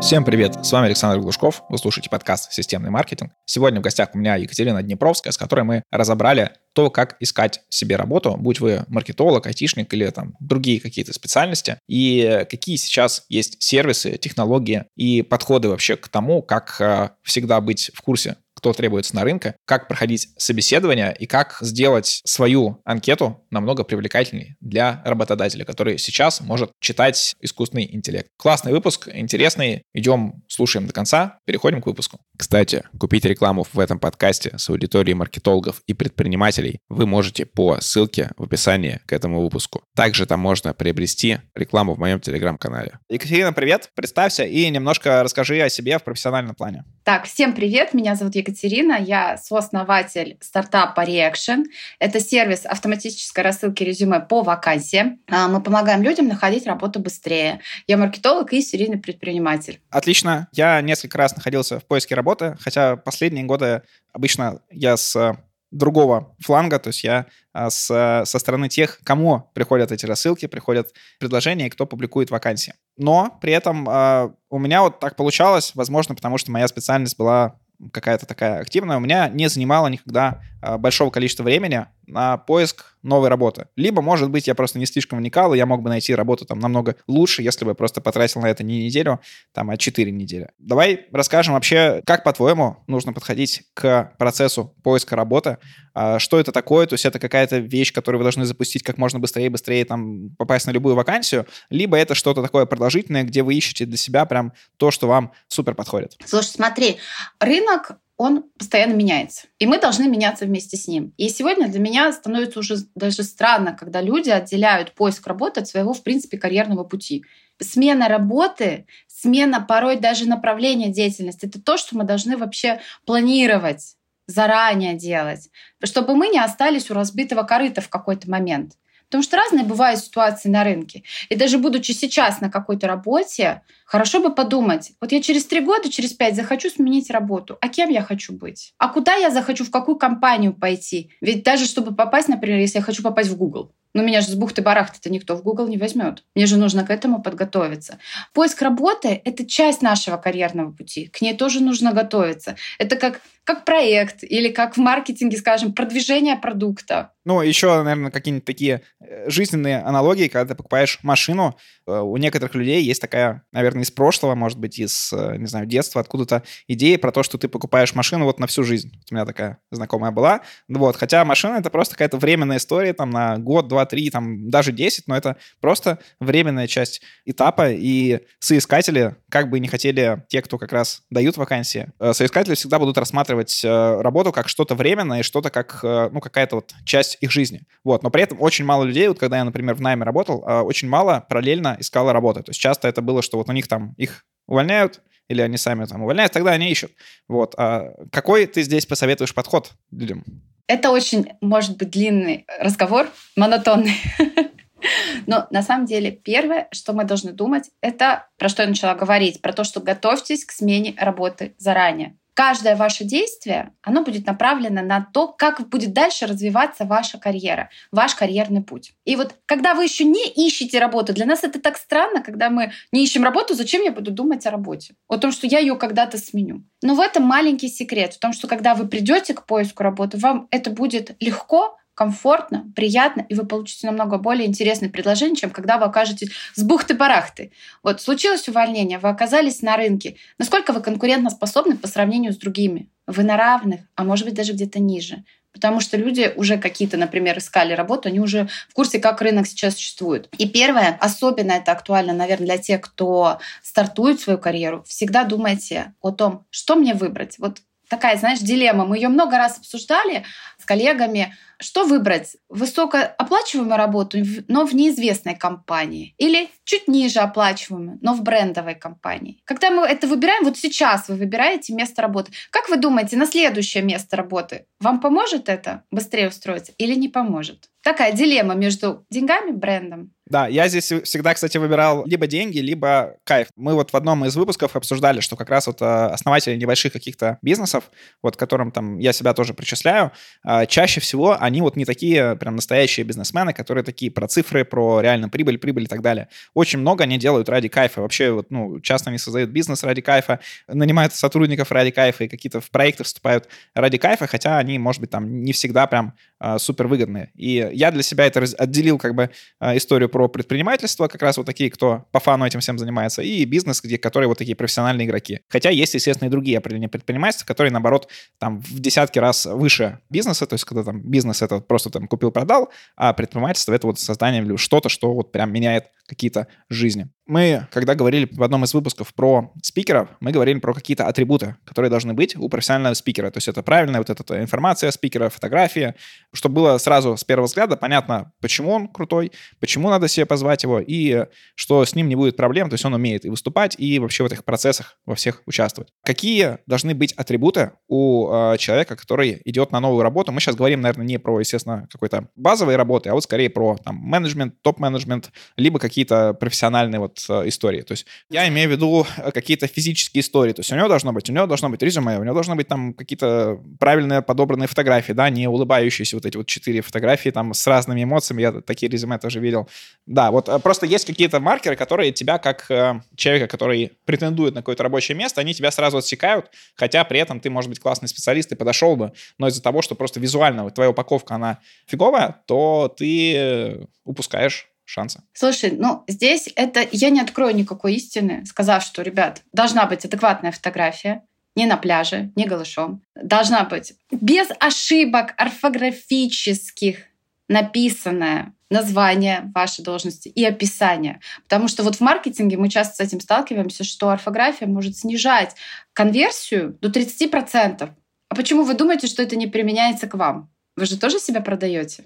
Всем привет, с вами Александр Глушков, вы слушаете подкаст «Системный маркетинг». Сегодня в гостях у меня Екатерина Днепровская, с которой мы разобрали то, как искать себе работу, будь вы маркетолог, айтишник или там другие какие-то специальности, и какие сейчас есть сервисы, технологии и подходы вообще к тому, как э, всегда быть в курсе кто требуется на рынке, как проходить собеседование и как сделать свою анкету намного привлекательней для работодателя, который сейчас может читать искусственный интеллект. Классный выпуск, интересный. Идем, слушаем до конца, переходим к выпуску. Кстати, купить рекламу в этом подкасте с аудиторией маркетологов и предпринимателей вы можете по ссылке в описании к этому выпуску. Также там можно приобрести рекламу в моем телеграм-канале. Екатерина, привет, представься и немножко расскажи о себе в профессиональном плане. Так, всем привет, меня зовут Екатерина Екатерина, я сооснователь стартапа Reaction. Это сервис автоматической рассылки резюме по вакансиям. А, мы помогаем людям находить работу быстрее. Я маркетолог и серийный предприниматель. Отлично. Я несколько раз находился в поиске работы, хотя последние годы обычно я с другого фланга, то есть я а, с, со стороны тех, кому приходят эти рассылки, приходят предложения, кто публикует вакансии. Но при этом э, у меня вот так получалось, возможно, потому что моя специальность была какая-то такая активная, у меня не занимала никогда большого количества времени на поиск новой работы. Либо, может быть, я просто не слишком вникал, и я мог бы найти работу там намного лучше, если бы просто потратил на это не неделю, там, а четыре недели. Давай расскажем вообще, как, по-твоему, нужно подходить к процессу поиска работы, а, что это такое, то есть это какая-то вещь, которую вы должны запустить как можно быстрее, быстрее там попасть на любую вакансию, либо это что-то такое продолжительное, где вы ищете для себя прям то, что вам супер подходит. Слушай, смотри, рынок он постоянно меняется. И мы должны меняться вместе с ним. И сегодня для меня становится уже даже странно, когда люди отделяют поиск работы от своего, в принципе, карьерного пути. Смена работы, смена порой даже направления деятельности — это то, что мы должны вообще планировать заранее делать, чтобы мы не остались у разбитого корыта в какой-то момент. Потому что разные бывают ситуации на рынке. И даже будучи сейчас на какой-то работе, хорошо бы подумать, вот я через три года, через пять захочу сменить работу. А кем я хочу быть? А куда я захочу, в какую компанию пойти? Ведь даже чтобы попасть, например, если я хочу попасть в Google, но меня же с бухты-барахты-то никто в Google не возьмет. Мне же нужно к этому подготовиться. Поиск работы — это часть нашего карьерного пути. К ней тоже нужно готовиться. Это как, как проект или как в маркетинге, скажем, продвижение продукта. Ну, еще, наверное, какие-нибудь такие э, жизненные аналогии, когда ты покупаешь машину. Э, у некоторых людей есть такая, наверное, из прошлого, может быть, из, э, не знаю, детства, откуда-то идея про то, что ты покупаешь машину вот на всю жизнь. У меня такая знакомая была. Вот. Хотя машина — это просто какая-то временная история, там, на год, два, три, там, даже десять, но это просто временная часть этапа, и соискатели, как бы не хотели те, кто как раз дают вакансии, соискатели всегда будут рассматривать работу как что-то временное, и что-то как, ну, какая-то вот часть их жизни. Вот. Но при этом очень мало людей, вот когда я, например, в найме работал, очень мало параллельно искала работы. То есть часто это было, что вот у них там их увольняют, или они сами там увольняют, тогда они ищут. Вот. А какой ты здесь посоветуешь подход людям? Это очень, может быть, длинный разговор, монотонный. Но на самом деле первое, что мы должны думать, это про что я начала говорить, про то, что готовьтесь к смене работы заранее каждое ваше действие, оно будет направлено на то, как будет дальше развиваться ваша карьера, ваш карьерный путь. И вот когда вы еще не ищете работу, для нас это так странно, когда мы не ищем работу, зачем я буду думать о работе? О том, что я ее когда-то сменю. Но в этом маленький секрет, в том, что когда вы придете к поиску работы, вам это будет легко, комфортно, приятно, и вы получите намного более интересное предложение, чем когда вы окажетесь с бухты-барахты. Вот случилось увольнение, вы оказались на рынке. Насколько вы конкурентно способны по сравнению с другими? Вы на равных, а может быть даже где-то ниже. Потому что люди уже какие-то, например, искали работу, они уже в курсе, как рынок сейчас существует. И первое, особенно это актуально, наверное, для тех, кто стартует свою карьеру, всегда думайте о том, что мне выбрать. Вот такая, знаешь, дилемма. Мы ее много раз обсуждали с коллегами. Что выбрать? Высокооплачиваемую работу, но в неизвестной компании? Или чуть ниже оплачиваемую, но в брендовой компании? Когда мы это выбираем, вот сейчас вы выбираете место работы. Как вы думаете, на следующее место работы вам поможет это быстрее устроиться или не поможет? Такая дилемма между деньгами, брендом Да, я здесь всегда, кстати, выбирал либо деньги, либо кайф. Мы вот в одном из выпусков обсуждали, что как раз вот э, основатели небольших каких-то бизнесов, вот которым там я себя тоже причисляю, э, чаще всего они вот не такие прям настоящие бизнесмены, которые такие про цифры, про реально прибыль, прибыль и так далее. Очень много они делают ради кайфа. Вообще вот, ну, часто они создают бизнес ради кайфа, нанимают сотрудников ради кайфа и какие-то в проекты вступают ради кайфа, хотя они, может быть, там не всегда прям супер выгодные. И я для себя это отделил как бы историю про предпринимательство, как раз вот такие, кто по фану этим всем занимается, и бизнес, где, которые вот такие профессиональные игроки. Хотя есть, естественно, и другие определения предпринимательства, которые, наоборот, там в десятки раз выше бизнеса, то есть когда там бизнес это просто там купил-продал, а предпринимательство это вот создание что-то, что вот прям меняет какие-то жизни. Мы, когда говорили в одном из выпусков про спикеров, мы говорили про какие-то атрибуты, которые должны быть у профессионального спикера. То есть это правильная вот эта информация спикера, фотография, чтобы было сразу с первого взгляда понятно, почему он крутой, почему надо себе позвать его, и что с ним не будет проблем, то есть он умеет и выступать, и вообще в этих процессах во всех участвовать. Какие должны быть атрибуты у э, человека, который идет на новую работу? Мы сейчас говорим, наверное, не про, естественно, какой-то базовые работы, а вот скорее про там менеджмент, топ-менеджмент, либо какие-то профессиональные вот э, истории. То есть я имею в виду э, какие-то физические истории. То есть у него должно быть, у него должно быть резюме, у него должно быть там какие-то правильные подобранные фотографии, да, не улыбающиеся вот эти вот четыре фотографии там с разными эмоциями. Я такие резюме тоже видел. Да, вот э, просто есть какие-то маркеры, которые тебя как человека, который претендует на какое-то рабочее место, они тебя сразу отсекают, хотя при этом ты, может быть, классный специалист и подошел бы, но из-за того, что просто визуально твоя упаковка, она фиговая, то ты упускаешь шансы. Слушай, ну здесь это я не открою никакой истины, сказав, что, ребят, должна быть адекватная фотография, не на пляже, не голышом. Должна быть без ошибок орфографических написанное название вашей должности и описание. Потому что вот в маркетинге мы часто с этим сталкиваемся, что орфография может снижать конверсию до 30%. А почему вы думаете, что это не применяется к вам? Вы же тоже себя продаете.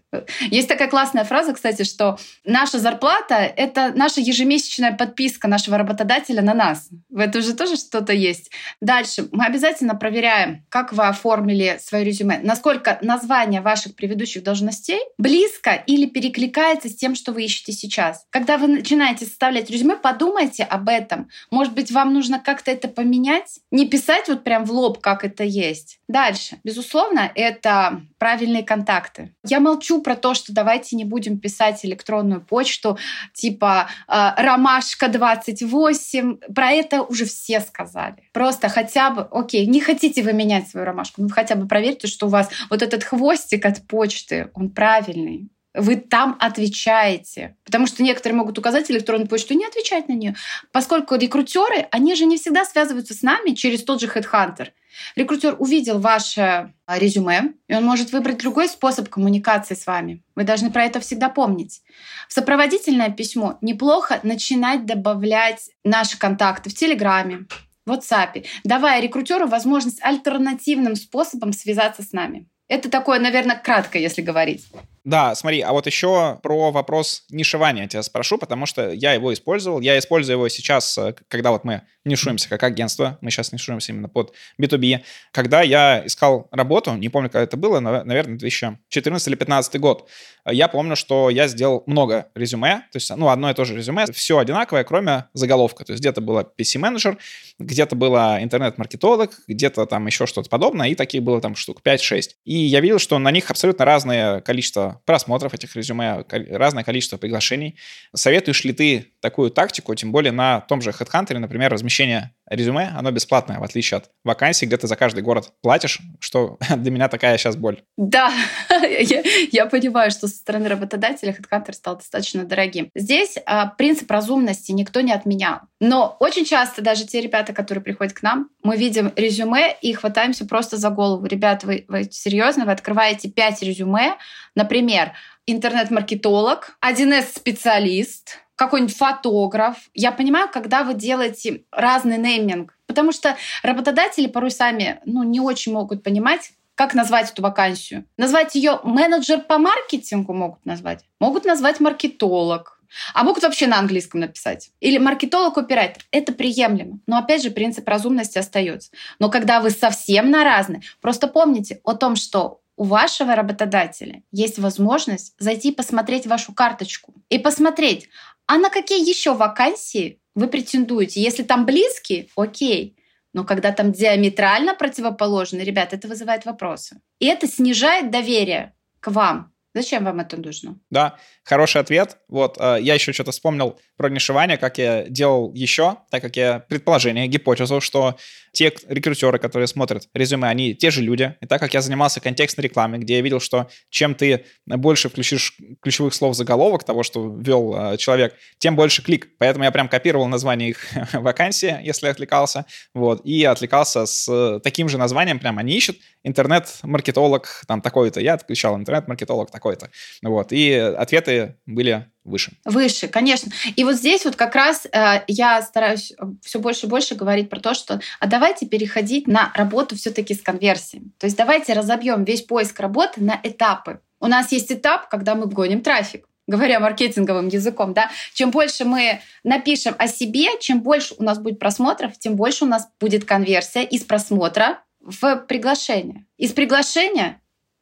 Есть такая классная фраза, кстати, что наша зарплата — это наша ежемесячная подписка нашего работодателя на нас. В этом же тоже что-то есть. Дальше. Мы обязательно проверяем, как вы оформили свое резюме, насколько название ваших предыдущих должностей близко или перекликается с тем, что вы ищете сейчас. Когда вы начинаете составлять резюме, подумайте об этом. Может быть, вам нужно как-то это поменять? Не писать вот прям в лоб, как это есть. Дальше. Безусловно, это правильный личные контакты. Я молчу про то, что давайте не будем писать электронную почту типа э, ромашка 28. Про это уже все сказали. Просто хотя бы, окей, не хотите вы менять свою ромашку, ну хотя бы проверьте, что у вас вот этот хвостик от почты, он правильный вы там отвечаете. Потому что некоторые могут указать электронную почту и не отвечать на нее. Поскольку рекрутеры, они же не всегда связываются с нами через тот же Headhunter. Рекрутер увидел ваше а, резюме, и он может выбрать другой способ коммуникации с вами. Вы должны про это всегда помнить. В сопроводительное письмо неплохо начинать добавлять наши контакты в Телеграме, в WhatsApp, давая рекрутеру возможность альтернативным способом связаться с нами. Это такое, наверное, кратко, если говорить. Да, смотри, а вот еще про вопрос нишевания тебя спрошу, потому что я его использовал. Я использую его сейчас, э, когда вот мы нишуемся как агентство, мы сейчас нишуемся именно под B2B. Когда я искал работу, не помню, когда это было, наверное, 2014 или 2015 год, я помню, что я сделал много резюме, то есть, ну, одно и то же резюме, все одинаковое, кроме заголовка. То есть где-то было PC-менеджер, где-то было интернет-маркетолог, где-то там еще что-то подобное, и таких было там штук 5-6. И я видел, что на них абсолютно разное количество просмотров этих резюме, разное количество приглашений. Советуешь ли ты такую тактику, тем более на том же HeadHunter, например, размещение резюме, оно бесплатное, в отличие от вакансий, где ты за каждый город платишь, что для меня такая сейчас боль. Да, я, я понимаю, что со стороны работодателя HeadHunter стал достаточно дорогим. Здесь а, принцип разумности никто не отменял. Но очень часто даже те ребята, которые приходят к нам, мы видим резюме и хватаемся просто за голову. Ребята, вы, вы серьезно, вы открываете 5 резюме, например, интернет-маркетолог, 1С-специалист, какой-нибудь фотограф. Я понимаю, когда вы делаете разный нейминг, потому что работодатели порой сами ну, не очень могут понимать, как назвать эту вакансию. Назвать ее менеджер по маркетингу могут назвать. Могут назвать маркетолог. А могут вообще на английском написать. Или маркетолог-оператор. Это приемлемо. Но опять же, принцип разумности остается. Но когда вы совсем на разные, просто помните о том, что у вашего работодателя есть возможность зайти посмотреть вашу карточку и посмотреть, а на какие еще вакансии вы претендуете. Если там близкие, окей. Но когда там диаметрально противоположны, ребят, это вызывает вопросы. И это снижает доверие к вам. Зачем вам это нужно? Да, хороший ответ. Вот, э, я еще что-то вспомнил про нишевание, как я делал еще, так как я предположение, гипотезу, что те рекрутеры, которые смотрят резюме, они те же люди. И так как я занимался контекстной рекламой, где я видел, что чем ты больше включишь ключевых слов заголовок того, что ввел э, человек, тем больше клик. Поэтому я прям копировал название их вакансии, если отвлекался, вот, и отвлекался с таким же названием, прям они ищут интернет-маркетолог там такой-то. Я отключал интернет-маркетолог такой-то. Вот, и ответы были выше. Выше, конечно. И вот здесь вот как раз э, я стараюсь э, все больше и больше говорить про то, что а давайте переходить на работу все-таки с конверсией. То есть давайте разобьем весь поиск работы на этапы. У нас есть этап, когда мы гоним трафик говоря маркетинговым языком, да, чем больше мы напишем о себе, чем больше у нас будет просмотров, тем больше у нас будет конверсия из просмотра в приглашение. Из приглашения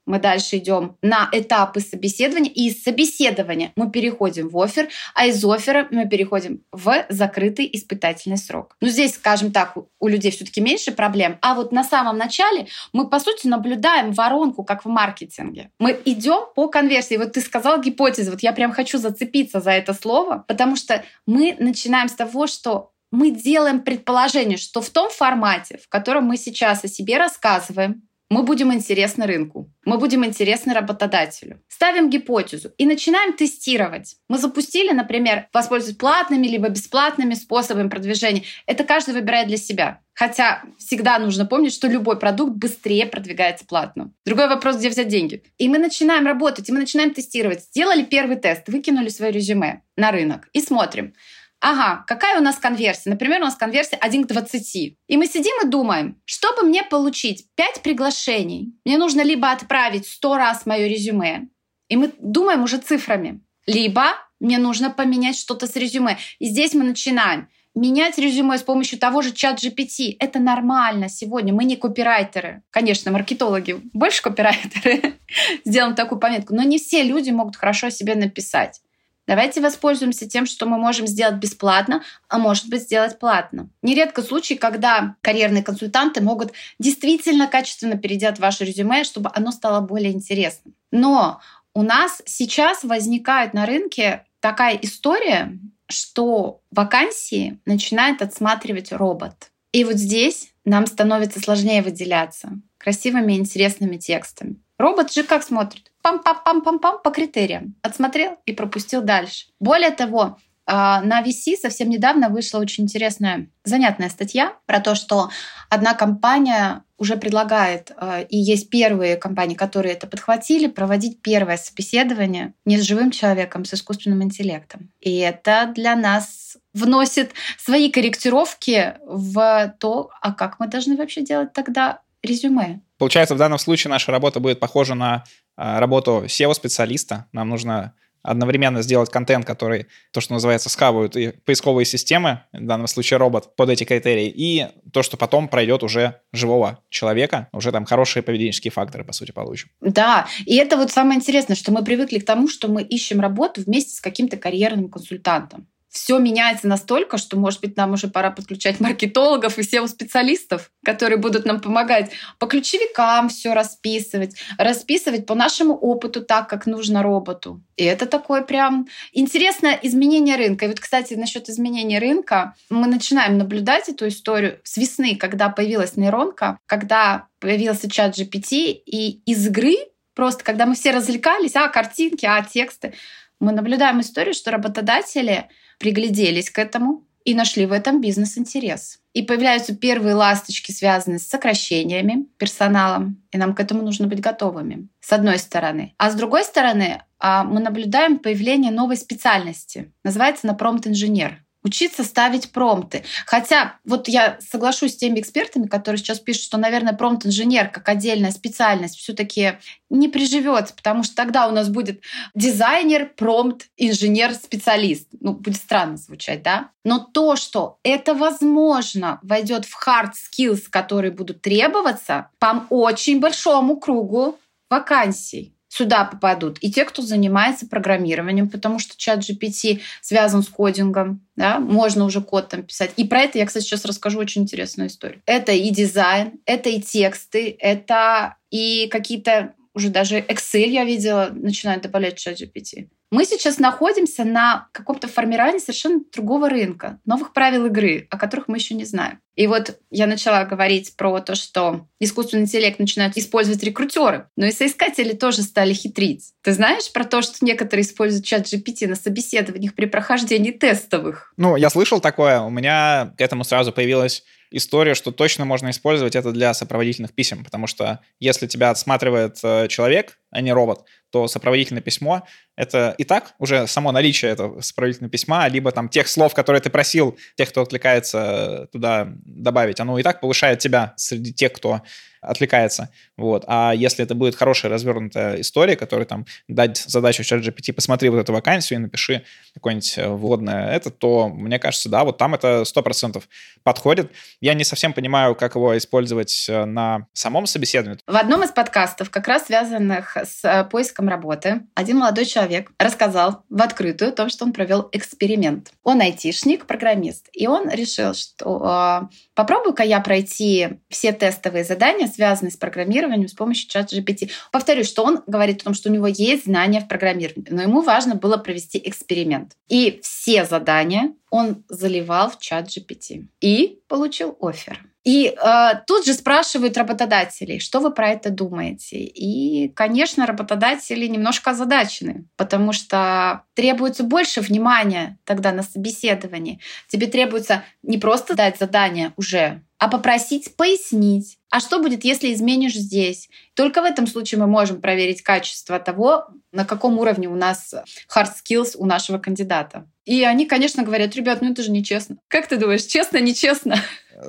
мы дальше идем на этапы собеседования, и из собеседования мы переходим в офер, а из оффера мы переходим в закрытый испытательный срок. Ну, здесь, скажем так, у людей все-таки меньше проблем, а вот на самом начале мы, по сути, наблюдаем воронку, как в маркетинге. Мы идем по конверсии. Вот ты сказал гипотезу, вот я прям хочу зацепиться за это слово, потому что мы начинаем с того, что мы делаем предположение, что в том формате, в котором мы сейчас о себе рассказываем, мы будем интересны рынку, мы будем интересны работодателю. Ставим гипотезу и начинаем тестировать. Мы запустили, например, воспользоваться платными либо бесплатными способами продвижения. Это каждый выбирает для себя. Хотя всегда нужно помнить, что любой продукт быстрее продвигается платно. Другой вопрос, где взять деньги. И мы начинаем работать, и мы начинаем тестировать. Сделали первый тест, выкинули свое резюме на рынок и смотрим. Ага, какая у нас конверсия? Например, у нас конверсия 1 к 20. И мы сидим и думаем, чтобы мне получить 5 приглашений, мне нужно либо отправить 100 раз мое резюме, и мы думаем уже цифрами, либо мне нужно поменять что-то с резюме. И здесь мы начинаем менять резюме с помощью того же чат GPT. Это нормально сегодня. Мы не копирайтеры. Конечно, маркетологи больше копирайтеры. Сделаем такую пометку. Но не все люди могут хорошо себе написать. Давайте воспользуемся тем, что мы можем сделать бесплатно, а может быть сделать платно. Нередко случаи, когда карьерные консультанты могут действительно качественно переделать ваше резюме, чтобы оно стало более интересным. Но у нас сейчас возникает на рынке такая история, что вакансии начинает отсматривать робот. И вот здесь нам становится сложнее выделяться красивыми и интересными текстами. Робот же как смотрит? Пам-пам-пам-пам-пам по критериям. Отсмотрел и пропустил дальше. Более того, а, на VC совсем недавно вышла очень интересная, занятная статья про то, что одна компания уже предлагает, а, и есть первые компании, которые это подхватили, проводить первое собеседование не с живым человеком, с искусственным интеллектом. И это для нас вносит свои корректировки в то, а как мы должны вообще делать тогда резюме. Получается, в данном случае наша работа будет похожа на работу SEO-специалиста. Нам нужно одновременно сделать контент, который, то, что называется, схавают и поисковые системы, в данном случае робот, под эти критерии, и то, что потом пройдет уже живого человека, уже там хорошие поведенческие факторы, по сути, получим. Да, и это вот самое интересное, что мы привыкли к тому, что мы ищем работу вместе с каким-то карьерным консультантом все меняется настолько, что, может быть, нам уже пора подключать маркетологов и SEO-специалистов, которые будут нам помогать по ключевикам все расписывать, расписывать по нашему опыту так, как нужно роботу. И это такое прям интересное изменение рынка. И вот, кстати, насчет изменения рынка, мы начинаем наблюдать эту историю с весны, когда появилась нейронка, когда появился чат GPT, и из игры просто, когда мы все развлекались, а, картинки, а, тексты, мы наблюдаем историю, что работодатели пригляделись к этому и нашли в этом бизнес-интерес. И появляются первые ласточки, связанные с сокращениями персоналом, и нам к этому нужно быть готовыми, с одной стороны. А с другой стороны, а, мы наблюдаем появление новой специальности. Называется она промпт-инженер учиться ставить промпты. Хотя вот я соглашусь с теми экспертами, которые сейчас пишут, что, наверное, промпт-инженер как отдельная специальность все-таки не приживется, потому что тогда у нас будет дизайнер, промпт, инженер, специалист. Ну, будет странно звучать, да? Но то, что это возможно войдет в hard skills, которые будут требоваться по очень большому кругу вакансий сюда попадут и те, кто занимается программированием, потому что чат GPT связан с кодингом, да, можно уже код там писать. И про это я, кстати, сейчас расскажу очень интересную историю. Это и дизайн, это и тексты, это и какие-то уже даже Excel я видела, начинают добавлять чат GPT. Мы сейчас находимся на каком-то формировании совершенно другого рынка, новых правил игры, о которых мы еще не знаем. И вот я начала говорить про то, что искусственный интеллект начинают использовать рекрутеры, но и соискатели тоже стали хитрить. Ты знаешь про то, что некоторые используют чат GPT на собеседованиях при прохождении тестовых? Ну, я слышал такое. У меня к этому сразу появилась история, что точно можно использовать это для сопроводительных писем, потому что если тебя отсматривает э, человек, а не робот, то сопроводительное письмо — это и так уже само наличие этого сопроводительного письма, либо там тех слов, которые ты просил тех, кто отвлекается, туда добавить, оно и так повышает тебя среди тех, кто отвлекается. Вот. А если это будет хорошая развернутая история, которая там дать задачу чат GPT, посмотри вот эту вакансию и напиши какое-нибудь э, вводное это, то, мне кажется, да, вот там это 100% подходит. Я не совсем понимаю, как его использовать э, на самом собеседовании. В одном из подкастов, как раз связанных с э, поиском работы, один молодой человек рассказал в открытую о том, что он провел эксперимент. Он айтишник, программист, и он решил, что попробую-ка я пройти все тестовые задания, связанные с программированием с помощью чата GPT. Повторюсь, что он говорит о том, что у него есть знания в программировании, но ему важно было провести эксперимент. И все задания он заливал в чат GPT и получил офер. И э, тут же спрашивают работодателей, что вы про это думаете. И, конечно, работодатели немножко озадачены, потому что требуется больше внимания тогда на собеседовании. Тебе требуется не просто дать задание уже, а попросить пояснить, а что будет, если изменишь здесь? Только в этом случае мы можем проверить качество того, на каком уровне у нас hard skills у нашего кандидата. И они, конечно, говорят, ребят, ну это же нечестно. Как ты думаешь, честно, нечестно?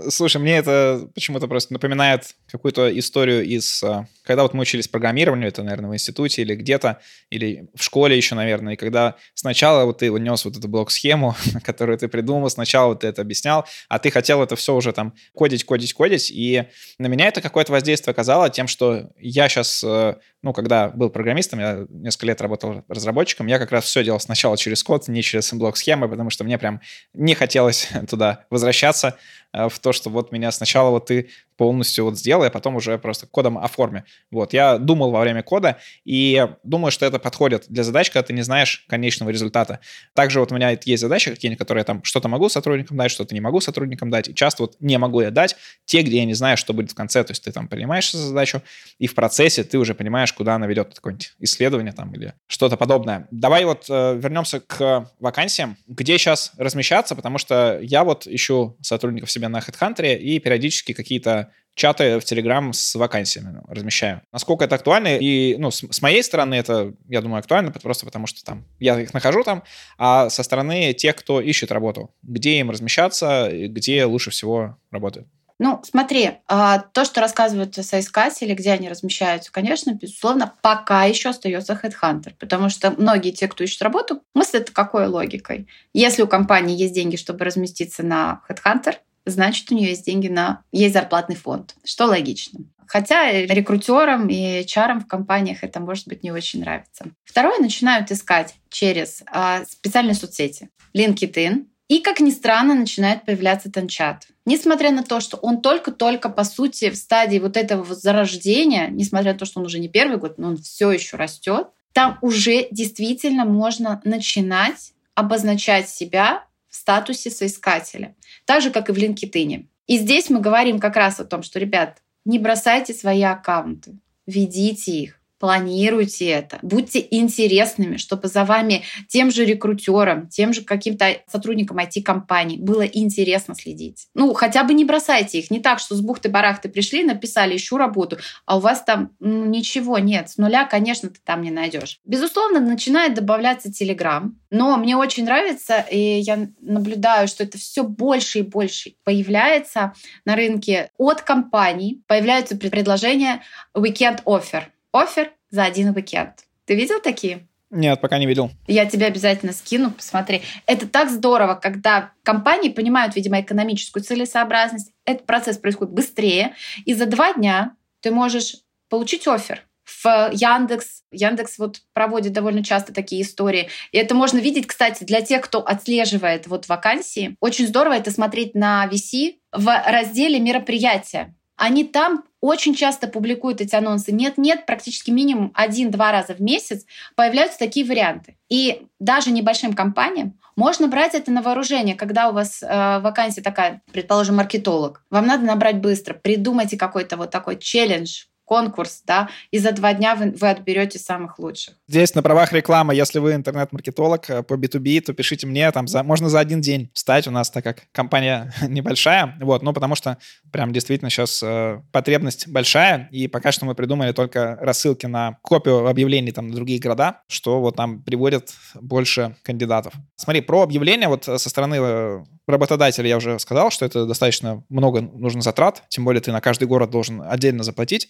Слушай, мне это почему-то просто напоминает какую-то историю из... А, когда вот мы учились программированию, это, наверное, в институте или где-то, или в школе еще, наверное, и когда сначала вот ты внес вот эту блок-схему, которую ты придумал, сначала вот ты это объяснял, а ты хотел это все уже там кодить, кодить, кодить, и на меня это какое-то воздействие оказало тем, что я сейчас, э, ну, когда был программистом, я несколько лет работал разработчиком, я как раз все делал сначала через код, не через блок-схемы, потому что мне прям не хотелось туда возвращаться, Э, то, что вот меня сначала вот ты полностью вот сделай, а потом уже просто кодом оформи. Вот, я думал во время кода, и думаю, что это подходит для задач, когда ты не знаешь конечного результата. Также вот у меня есть задачи какие-нибудь, которые я там что-то могу сотрудникам дать, что-то не могу сотрудникам дать, и часто вот не могу я дать те, где я не знаю, что будет в конце, то есть ты там принимаешь задачу, и в процессе ты уже понимаешь, куда она ведет, какое-нибудь исследование там или что-то подобное. Давай вот э, вернемся к вакансиям, где сейчас размещаться, потому что я вот ищу сотрудников себе на HeadHunter и периодически какие-то чаты в Telegram с вакансиями размещаю. Насколько это актуально? И, ну, с, с моей стороны это, я думаю, актуально, просто потому что там я их нахожу там, а со стороны тех, кто ищет работу, где им размещаться, где лучше всего работают. Ну, смотри, а, то, что рассказывают соискатели, где они размещаются, конечно, безусловно, пока еще остается HeadHunter, потому что многие те, кто ищет работу, мыслят какой логикой. Если у компании есть деньги, чтобы разместиться на HeadHunter, значит, у нее есть деньги на... Есть зарплатный фонд, что логично. Хотя рекрутерам и HR в компаниях это, может быть, не очень нравится. Второе, начинают искать через а, специальные соцсети. LinkedIn. И, как ни странно, начинает появляться Танчат. Несмотря на то, что он только-только, по сути, в стадии вот этого зарождения, несмотря на то, что он уже не первый год, но он все еще растет, там уже действительно можно начинать обозначать себя в статусе соискателя, так же, как и в LinkedIn. И здесь мы говорим как раз о том, что, ребят, не бросайте свои аккаунты, ведите их, планируйте это, будьте интересными, чтобы за вами тем же рекрутером, тем же каким-то сотрудником IT-компании было интересно следить. Ну, хотя бы не бросайте их. Не так, что с бухты-барахты пришли, написали «ищу работу», а у вас там ну, ничего нет. С нуля, конечно, ты там не найдешь. Безусловно, начинает добавляться Telegram, но мне очень нравится, и я наблюдаю, что это все больше и больше появляется на рынке от компаний, появляются предложения weekend offer – офер за один уикенд. Ты видел такие? Нет, пока не видел. Я тебе обязательно скину, посмотри. Это так здорово, когда компании понимают, видимо, экономическую целесообразность. Этот процесс происходит быстрее, и за два дня ты можешь получить офер в Яндекс. Яндекс вот проводит довольно часто такие истории. И это можно видеть, кстати, для тех, кто отслеживает вот вакансии. Очень здорово это смотреть на VC в разделе мероприятия. Они там очень часто публикуют эти анонсы. Нет-нет, практически минимум один-два раза в месяц появляются такие варианты. И даже небольшим компаниям можно брать это на вооружение, когда у вас э, вакансия такая, предположим, маркетолог. Вам надо набрать быстро, придумайте какой-то вот такой челлендж, конкурс, да, и за два дня вы, вы отберете самых лучших. Здесь на правах рекламы, если вы интернет-маркетолог э, по B2B, то пишите мне, там за, можно за один день встать у нас, так как компания небольшая, вот, ну, потому что прям действительно сейчас э, потребность большая, и пока что мы придумали только рассылки на копию объявлений там на другие города, что вот там приводят больше кандидатов. Смотри, про объявления вот со стороны э, работодателя я уже сказал, что это достаточно много нужно затрат, тем более ты на каждый город должен отдельно заплатить.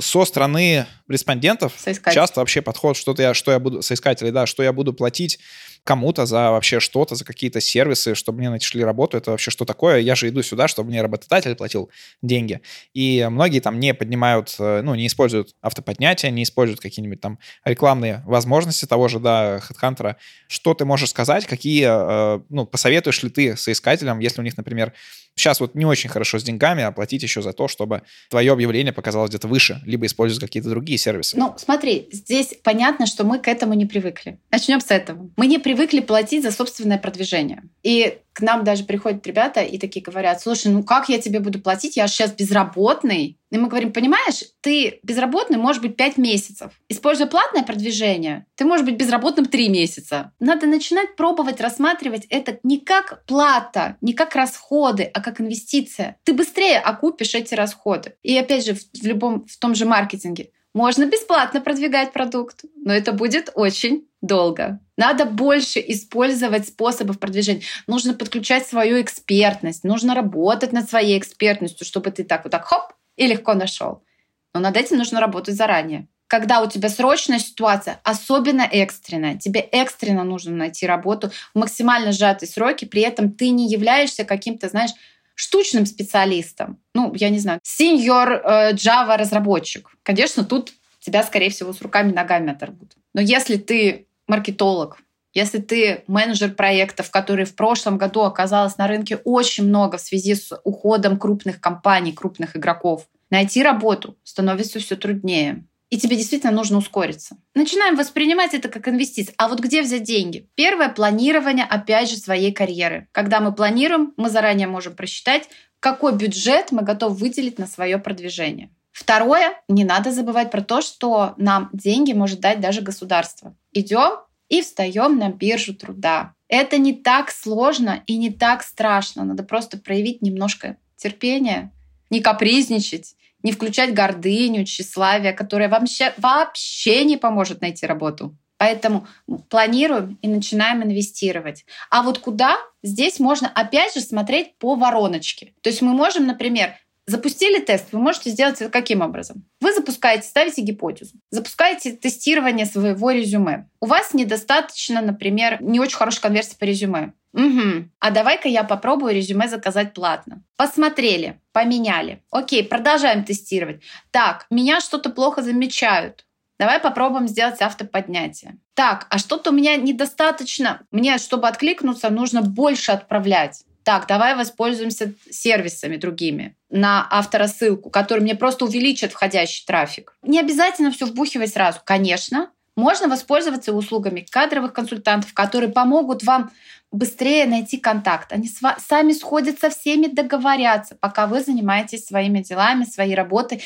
Со стороны респондентов часто вообще подход, что-то я, что я буду, соискателей, да, что я буду платить кому-то за вообще что-то, за какие-то сервисы, чтобы мне нашли работу, это вообще что такое? Я же иду сюда, чтобы мне работодатель платил деньги. И многие там не поднимают, э, ну, не используют автоподнятие, не используют какие-нибудь там рекламные возможности того же, да, HeadHunter. Что ты можешь сказать, какие, э, ну, посоветуешь ли ты соискателям, если у них, например, Сейчас вот не очень хорошо с деньгами, оплатить еще за то, чтобы твое объявление показалось где-то выше, либо использовать какие-то другие сервисы. Ну, смотри, здесь понятно, что мы к этому не привыкли. Начнем с этого. Мы не привыкли платить за собственное продвижение. И к нам даже приходят ребята и такие говорят, слушай, ну как я тебе буду платить, я сейчас безработный. И мы говорим, понимаешь, ты безработный может быть 5 месяцев. Используя платное продвижение, ты можешь быть безработным 3 месяца. Надо начинать пробовать рассматривать это не как плата, не как расходы, а как инвестиция. Ты быстрее окупишь эти расходы. И опять же, в любом, в том же маркетинге. Можно бесплатно продвигать продукт, но это будет очень долго. Надо больше использовать способов продвижения. Нужно подключать свою экспертность, нужно работать над своей экспертностью, чтобы ты так вот так хоп и легко нашел. Но над этим нужно работать заранее. Когда у тебя срочная ситуация, особенно экстренная, тебе экстренно нужно найти работу в максимально сжатые сроки, при этом ты не являешься каким-то, знаешь, штучным специалистом. Ну, я не знаю, сеньор э, Java разработчик. Конечно, тут тебя, скорее всего, с руками и ногами оторвут. Но если ты маркетолог, если ты менеджер проектов, который в прошлом году оказалось на рынке очень много в связи с уходом крупных компаний, крупных игроков, найти работу становится все труднее. И тебе действительно нужно ускориться. Начинаем воспринимать это как инвестиции. А вот где взять деньги? Первое – планирование, опять же, своей карьеры. Когда мы планируем, мы заранее можем просчитать, какой бюджет мы готовы выделить на свое продвижение. Второе, не надо забывать про то, что нам деньги может дать даже государство. Идем и встаем на биржу труда. Это не так сложно и не так страшно. Надо просто проявить немножко терпения, не капризничать, не включать гордыню, тщеславие, которое вообще, вообще не поможет найти работу. Поэтому планируем и начинаем инвестировать. А вот куда? Здесь можно опять же смотреть по вороночке. То есть мы можем, например, Запустили тест, вы можете сделать это каким образом? Вы запускаете, ставите гипотезу, запускаете тестирование своего резюме. У вас недостаточно, например, не очень хорошая конверсия по резюме. Угу. А давай-ка я попробую резюме заказать платно. Посмотрели, поменяли. Окей, продолжаем тестировать. Так, меня что-то плохо замечают. Давай попробуем сделать автоподнятие. Так, а что-то у меня недостаточно. Мне, чтобы откликнуться, нужно больше отправлять так, давай воспользуемся сервисами другими на авторассылку, которые мне просто увеличат входящий трафик. Не обязательно все вбухивать сразу, конечно. Можно воспользоваться услугами кадровых консультантов, которые помогут вам быстрее найти контакт. Они сами сходят со всеми, договорятся, пока вы занимаетесь своими делами, своей работой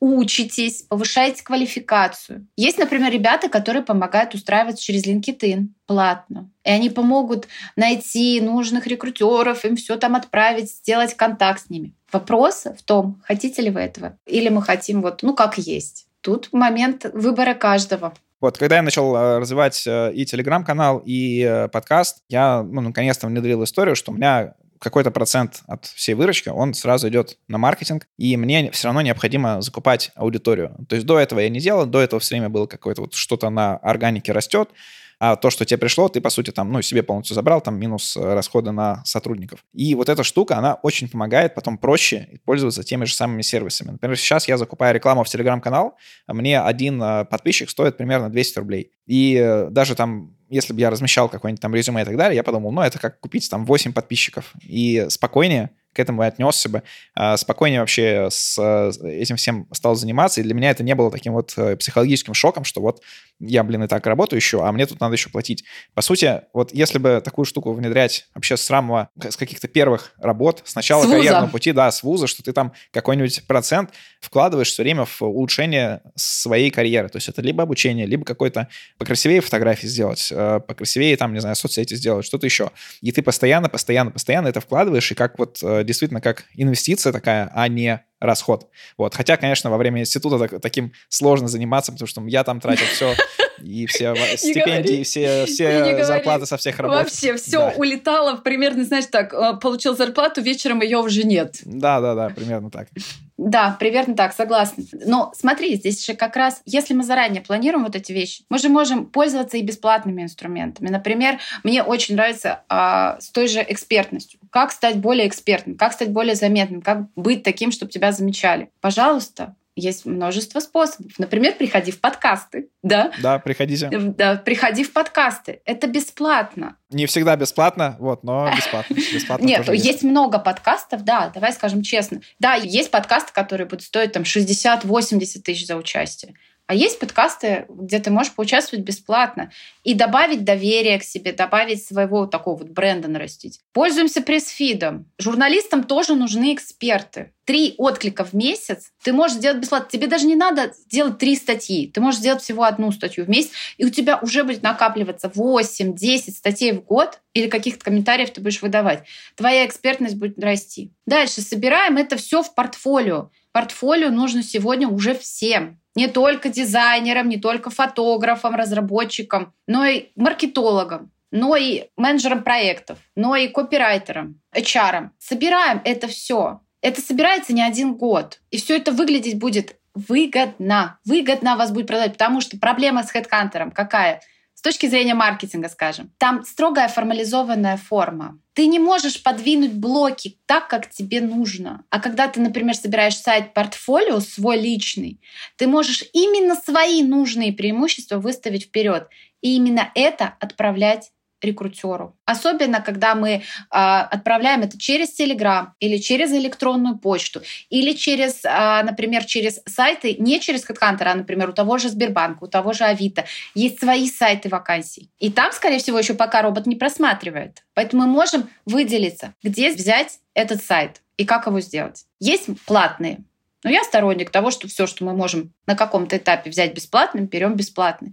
учитесь, повышаете квалификацию. Есть, например, ребята, которые помогают устраиваться через LinkedIn платно. И они помогут найти нужных рекрутеров, им все там отправить, сделать контакт с ними. Вопрос в том, хотите ли вы этого, или мы хотим вот, ну, как есть. Тут момент выбора каждого. Вот, когда я начал э, развивать э, и телеграм-канал, и э, подкаст, я, ну, наконец-то внедрил историю, что у меня какой-то процент от всей выручки, он сразу идет на маркетинг, и мне все равно необходимо закупать аудиторию. То есть до этого я не делал, до этого все время было какое-то вот что-то на органике растет, а то, что тебе пришло, ты, по сути, там, ну, себе полностью забрал, там, минус э, расходы на сотрудников. И вот эта штука, она очень помогает потом проще пользоваться теми же самыми сервисами. Например, сейчас я закупаю рекламу в Телеграм-канал, а мне один э, подписчик стоит примерно 200 рублей. И э, даже там если бы я размещал какое-нибудь там резюме и так далее, я подумал, ну, это как купить там 8 подписчиков. И спокойнее к этому и отнесся бы, а, спокойнее вообще с этим всем стал заниматься, и для меня это не было таким вот э, психологическим шоком, что вот я, блин, и так работаю еще, а мне тут надо еще платить. По сути, вот если бы такую штуку внедрять вообще с самого, с каких-то первых работ, с карьерного пути, да, с вуза, что ты там какой-нибудь процент вкладываешь все время в улучшение своей карьеры. То есть это либо обучение, либо какой-то покрасивее фотографии сделать, э, покрасивее там, не знаю, соцсети сделать, что-то еще. И ты постоянно, постоянно, постоянно это вкладываешь, и как вот э, действительно как инвестиция такая, а не расход. Вот. Хотя, конечно, во время института так, таким сложно заниматься, потому что я там тратил все, и все стипендии, все, все зарплаты со всех работ. Вообще все да. улетало примерно, знаешь, так, э, получил зарплату, вечером ее уже нет. Да, да, да, примерно так. Да, примерно так, согласна. Но смотри, здесь же как раз, если мы заранее планируем вот эти вещи, мы же можем пользоваться и бесплатными инструментами. Например, мне очень нравится а, с той же экспертностью. Как стать более экспертным, как стать более заметным, как быть таким, чтобы тебя замечали. Пожалуйста, есть множество способов. Например, приходи в подкасты. Да, да приходите. Да, приходи в подкасты. Это бесплатно. Не всегда бесплатно, вот, но бесплатно. бесплатно Нет, есть. есть много подкастов, да, давай скажем честно. Да, есть подкасты, которые будут стоить там 60-80 тысяч за участие. А есть подкасты, где ты можешь поучаствовать бесплатно и добавить доверие к себе, добавить своего такого вот бренда нарастить. Пользуемся пресс-фидом. Журналистам тоже нужны эксперты. Три отклика в месяц ты можешь сделать бесплатно. Тебе даже не надо делать три статьи. Ты можешь сделать всего одну статью в месяц, и у тебя уже будет накапливаться 8-10 статей в год или каких-то комментариев ты будешь выдавать. Твоя экспертность будет расти. Дальше собираем это все в портфолио. Портфолио нужно сегодня уже всем не только дизайнерам, не только фотографам, разработчикам, но и маркетологам, но и менеджерам проектов, но и копирайтерам, HR. Собираем это все. Это собирается не один год. И все это выглядеть будет выгодно. Выгодно вас будет продать, потому что проблема с хедхантером какая? Точки зрения маркетинга, скажем, там строгая формализованная форма. Ты не можешь подвинуть блоки так, как тебе нужно. А когда ты, например, собираешь сайт-портфолио свой личный, ты можешь именно свои нужные преимущества выставить вперед. И именно это отправлять рекрутеру. Особенно, когда мы э, отправляем это через Telegram или через электронную почту, или через, э, например, через сайты, не через HeadHunter, а, например, у того же Сбербанка, у того же Авито. Есть свои сайты вакансий. И там, скорее всего, еще пока робот не просматривает. Поэтому мы можем выделиться, где взять этот сайт и как его сделать. Есть платные, но я сторонник того, что все, что мы можем на каком-то этапе взять бесплатным, берем бесплатно.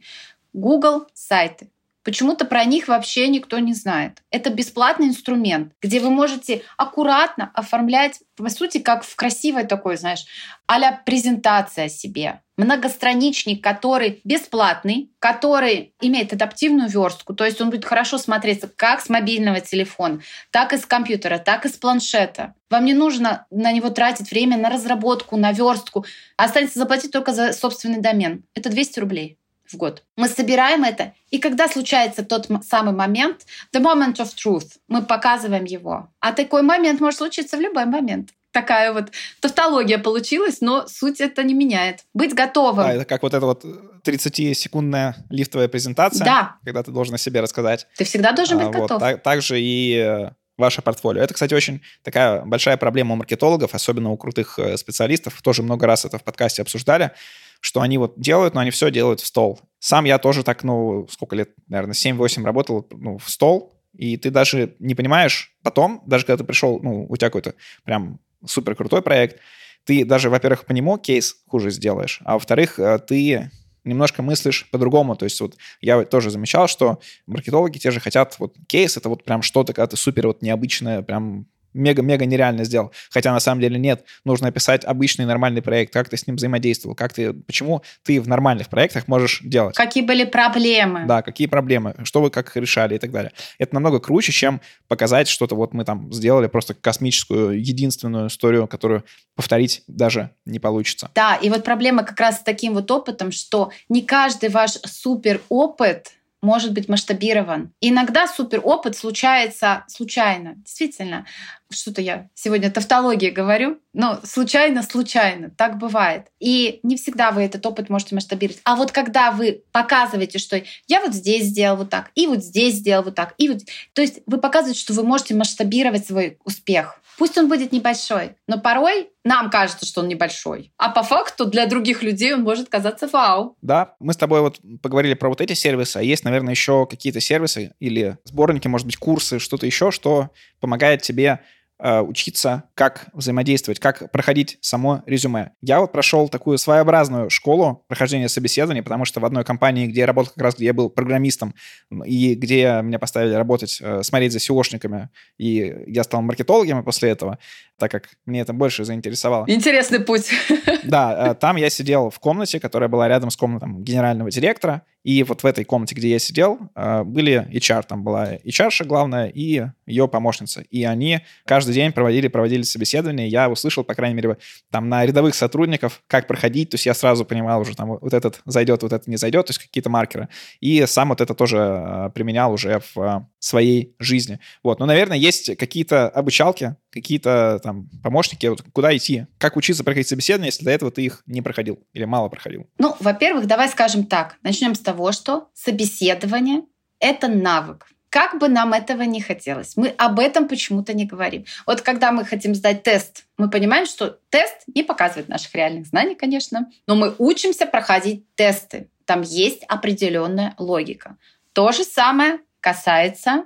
Google сайты. Почему-то про них вообще никто не знает. Это бесплатный инструмент, где вы можете аккуратно оформлять, по сути, как в красивой такой, знаешь, а презентация о себе. Многостраничник, который бесплатный, который имеет адаптивную верстку, то есть он будет хорошо смотреться как с мобильного телефона, так и с компьютера, так и с планшета. Вам не нужно на него тратить время на разработку, на верстку. Останется заплатить только за собственный домен. Это 200 рублей в год. Мы собираем это, и когда случается тот самый момент, the moment of truth, мы показываем его. А такой момент может случиться в любой момент такая вот тавтология получилась, но суть это не меняет. Быть готовым. Да, это как вот эта вот 30-секундная лифтовая презентация, да. когда ты должен о себе рассказать. Ты всегда должен быть а, готов. Вот, так, также и э, ваше портфолио. Это, кстати, очень такая большая проблема у маркетологов, особенно у крутых э, специалистов. Тоже много раз это в подкасте обсуждали что они вот делают, но они все делают в стол. Сам я тоже так, ну, сколько лет, наверное, 7-8 работал ну, в стол, и ты даже не понимаешь потом, даже когда ты пришел, ну, у тебя какой-то прям супер крутой проект, ты даже, во-первых, по нему кейс хуже сделаешь, а во-вторых, э, ты немножко мыслишь по-другому. То есть вот я тоже замечал, что маркетологи те же хотят, вот кейс это вот прям что-то, когда ты супер вот необычное, прям мега-мега нереально сделал. Хотя на самом деле нет. Нужно описать обычный нормальный проект, как ты с ним взаимодействовал, как ты, почему ты в нормальных проектах можешь делать. Какие были проблемы. Да, какие проблемы, что вы как решали и так далее. Это намного круче, чем показать что-то, вот мы там сделали просто космическую, единственную историю, которую повторить даже не получится. Да, и вот проблема как раз с таким вот опытом, что не каждый ваш супер опыт может быть масштабирован. Иногда супер опыт случается случайно. Действительно, что-то я сегодня тавтологии говорю, но случайно, случайно, так бывает. И не всегда вы этот опыт можете масштабировать. А вот когда вы показываете, что я вот здесь сделал вот так, и вот здесь сделал вот так, и вот... То есть вы показываете, что вы можете масштабировать свой успех. Пусть он будет небольшой, но порой нам кажется, что он небольшой. А по факту для других людей он может казаться вау. Да, мы с тобой вот поговорили про вот эти сервисы, а есть, наверное, еще какие-то сервисы или сборники, может быть, курсы, что-то еще, что помогает тебе учиться, как взаимодействовать, как проходить само резюме. Я вот прошел такую своеобразную школу прохождения собеседований, потому что в одной компании, где я работал как раз, где я был программистом, и где меня поставили работать, э, смотреть за SEOшниками, и я стал маркетологом после этого, так как мне это больше заинтересовало. Интересный путь. Да, э, там я сидел в комнате, которая была рядом с комнатой генерального директора, и вот в этой комнате, где я сидел, э, были HR, там была HR главная и ее помощница. И они каждый день проводили, проводили собеседование. Я услышал, по крайней мере, там на рядовых сотрудников, как проходить. То есть я сразу понимал уже, там вот этот зайдет, вот этот не зайдет, то есть какие-то маркеры. И сам вот это тоже э, применял уже в э, своей жизни. Вот. Но, наверное, есть какие-то обучалки, какие-то там помощники, вот, куда идти, как учиться проходить собеседование, если до этого ты их не проходил или мало проходил? Ну, во-первых, давай скажем так. Начнем с того, что собеседование — это навык. Как бы нам этого не хотелось, мы об этом почему-то не говорим. Вот когда мы хотим сдать тест, мы понимаем, что тест не показывает наших реальных знаний, конечно, но мы учимся проходить тесты. Там есть определенная логика. То же самое касается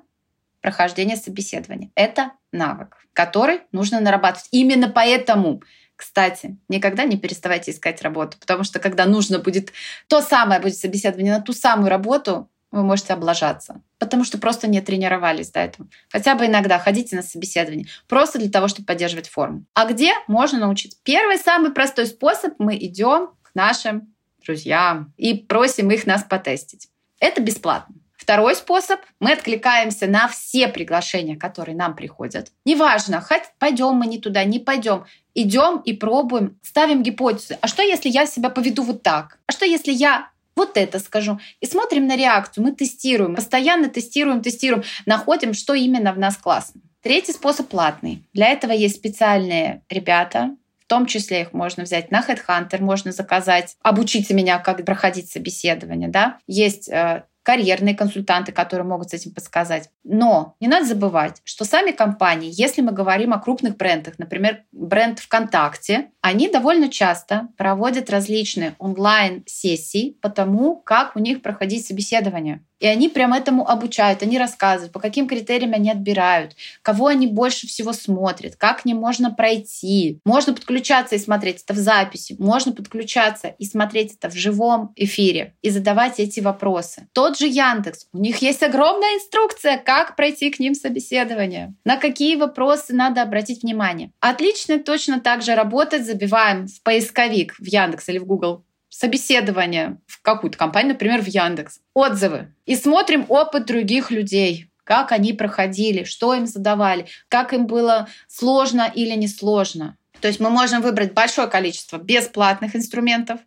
прохождения собеседования. Это навык, который нужно нарабатывать. Именно поэтому кстати, никогда не переставайте искать работу, потому что когда нужно будет то самое будет собеседование на ту самую работу, вы можете облажаться, потому что просто не тренировались до этого. Хотя бы иногда ходите на собеседование, просто для того, чтобы поддерживать форму. А где можно научиться? Первый самый простой способ – мы идем к нашим друзьям и просим их нас потестить. Это бесплатно. Второй способ – мы откликаемся на все приглашения, которые нам приходят. Неважно, хоть пойдем мы не туда, не пойдем. Идем и пробуем, ставим гипотезы. А что, если я себя поведу вот так? А что, если я вот это скажу. И смотрим на реакцию, мы тестируем, постоянно тестируем, тестируем, находим, что именно в нас классно. Третий способ платный. Для этого есть специальные ребята, в том числе их можно взять на Headhunter, можно заказать, обучите меня, как проходить собеседование. Да? Есть э, карьерные консультанты, которые могут с этим подсказать. Но не надо забывать, что сами компании, если мы говорим о крупных брендах, например, бренд ВКонтакте, они довольно часто проводят различные онлайн-сессии по тому, как у них проходить собеседование. И они прям этому обучают, они рассказывают, по каким критериям они отбирают, кого они больше всего смотрят, как к ним можно пройти. Можно подключаться и смотреть это в записи, можно подключаться и смотреть это в живом эфире и задавать эти вопросы. Тот же Яндекс, у них есть огромная инструкция, как пройти к ним собеседование, на какие вопросы надо обратить внимание. Отлично точно так же работать, забиваем в поисковик в Яндекс или в Google собеседование в какую-то компанию, например, в Яндекс, отзывы, и смотрим опыт других людей, как они проходили, что им задавали, как им было сложно или несложно. То есть мы можем выбрать большое количество бесплатных инструментов,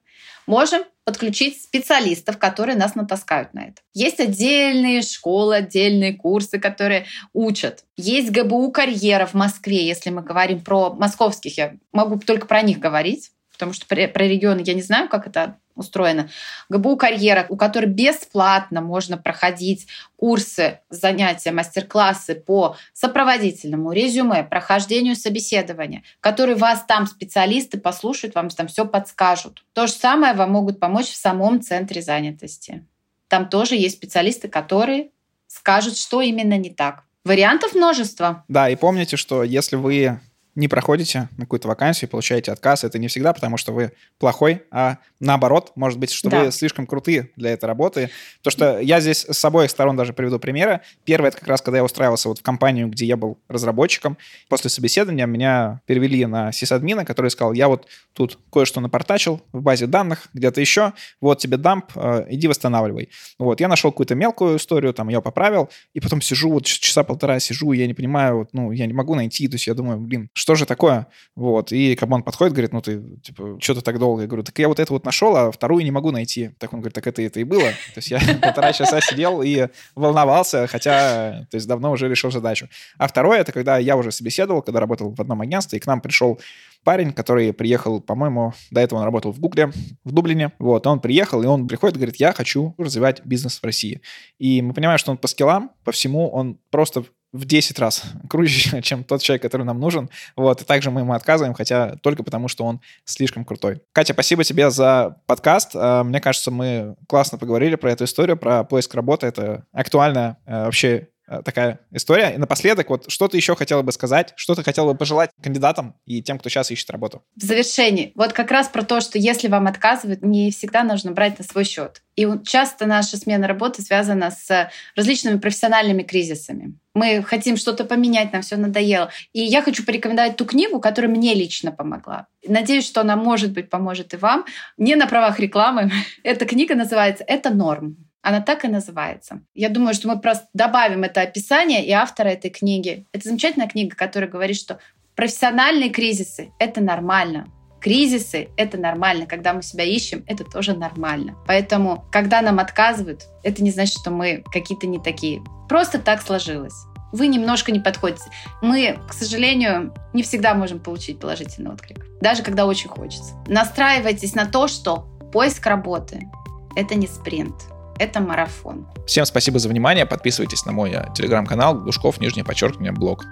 можем подключить специалистов, которые нас натаскают на это. Есть отдельные школы, отдельные курсы, которые учат. Есть ГБУ «Карьера» в Москве, если мы говорим про московских, я могу только про них говорить потому что про, про регионы я не знаю, как это устроено. ГБУ «Карьера», у которой бесплатно можно проходить курсы, занятия, мастер-классы по сопроводительному резюме, прохождению собеседования, которые вас там специалисты послушают, вам там все подскажут. То же самое вам могут помочь в самом центре занятости. Там тоже есть специалисты, которые скажут, что именно не так. Вариантов множество. Да, и помните, что если вы не проходите на какую-то вакансию, получаете отказ. Это не всегда потому, что вы плохой, а наоборот, может быть, что да. вы слишком крутые для этой работы. То, что я здесь с обоих сторон даже приведу примеры. Первое, это как раз, когда я устраивался вот в компанию, где я был разработчиком. После собеседования меня перевели на сисадмина, который сказал, я вот тут кое-что напортачил в базе данных, где-то еще, вот тебе дамп, э, иди восстанавливай. Вот, я нашел какую-то мелкую историю, там ее поправил, и потом сижу, вот часа полтора сижу, я не понимаю, вот, ну, я не могу найти, то есть я думаю, блин, что что же такое? Вот, и как он подходит, говорит, ну ты, типа, что ты так долго? Я говорю, так я вот это вот нашел, а вторую не могу найти. Так он говорит, так это это и было. То есть я полтора часа сидел и волновался, хотя, то есть давно уже решил задачу. А второе, это когда я уже собеседовал, когда работал в одном агентстве, и к нам пришел парень, который приехал, по-моему, до этого он работал в Гугле, в Дублине. Вот, он приехал, и он приходит говорит, я хочу развивать бизнес в России. И мы понимаем, что он по скиллам, по всему, он просто в 10 раз круче, чем тот человек, который нам нужен. Вот, и также мы ему отказываем, хотя только потому, что он слишком крутой. Катя, спасибо тебе за подкаст. А, мне кажется, мы классно поговорили про эту историю, про поиск работы. Это актуально э, вообще Э, такая история. И напоследок, вот что ты еще хотела бы сказать, что ты хотела бы пожелать кандидатам и тем, кто сейчас ищет работу? В завершении, вот как раз про то, что если вам отказывают, не всегда нужно брать на свой счет. И часто наша смена работы связана с различными профессиональными кризисами. Мы хотим что-то поменять, нам все надоело. И я хочу порекомендовать ту книгу, которая мне лично помогла. Надеюсь, что она, может быть, поможет и вам. Не на правах рекламы. Эта книга называется «Это норм». Она так и называется. Я думаю, что мы просто добавим это описание и автора этой книги. Это замечательная книга, которая говорит, что профессиональные кризисы — это нормально. Кризисы — это нормально. Когда мы себя ищем, это тоже нормально. Поэтому, когда нам отказывают, это не значит, что мы какие-то не такие. Просто так сложилось. Вы немножко не подходите. Мы, к сожалению, не всегда можем получить положительный отклик. Даже когда очень хочется. Настраивайтесь на то, что поиск работы — это не спринт это марафон. Всем спасибо за внимание. Подписывайтесь на мой э, телеграм-канал Глушков, нижнее подчеркивание, блог.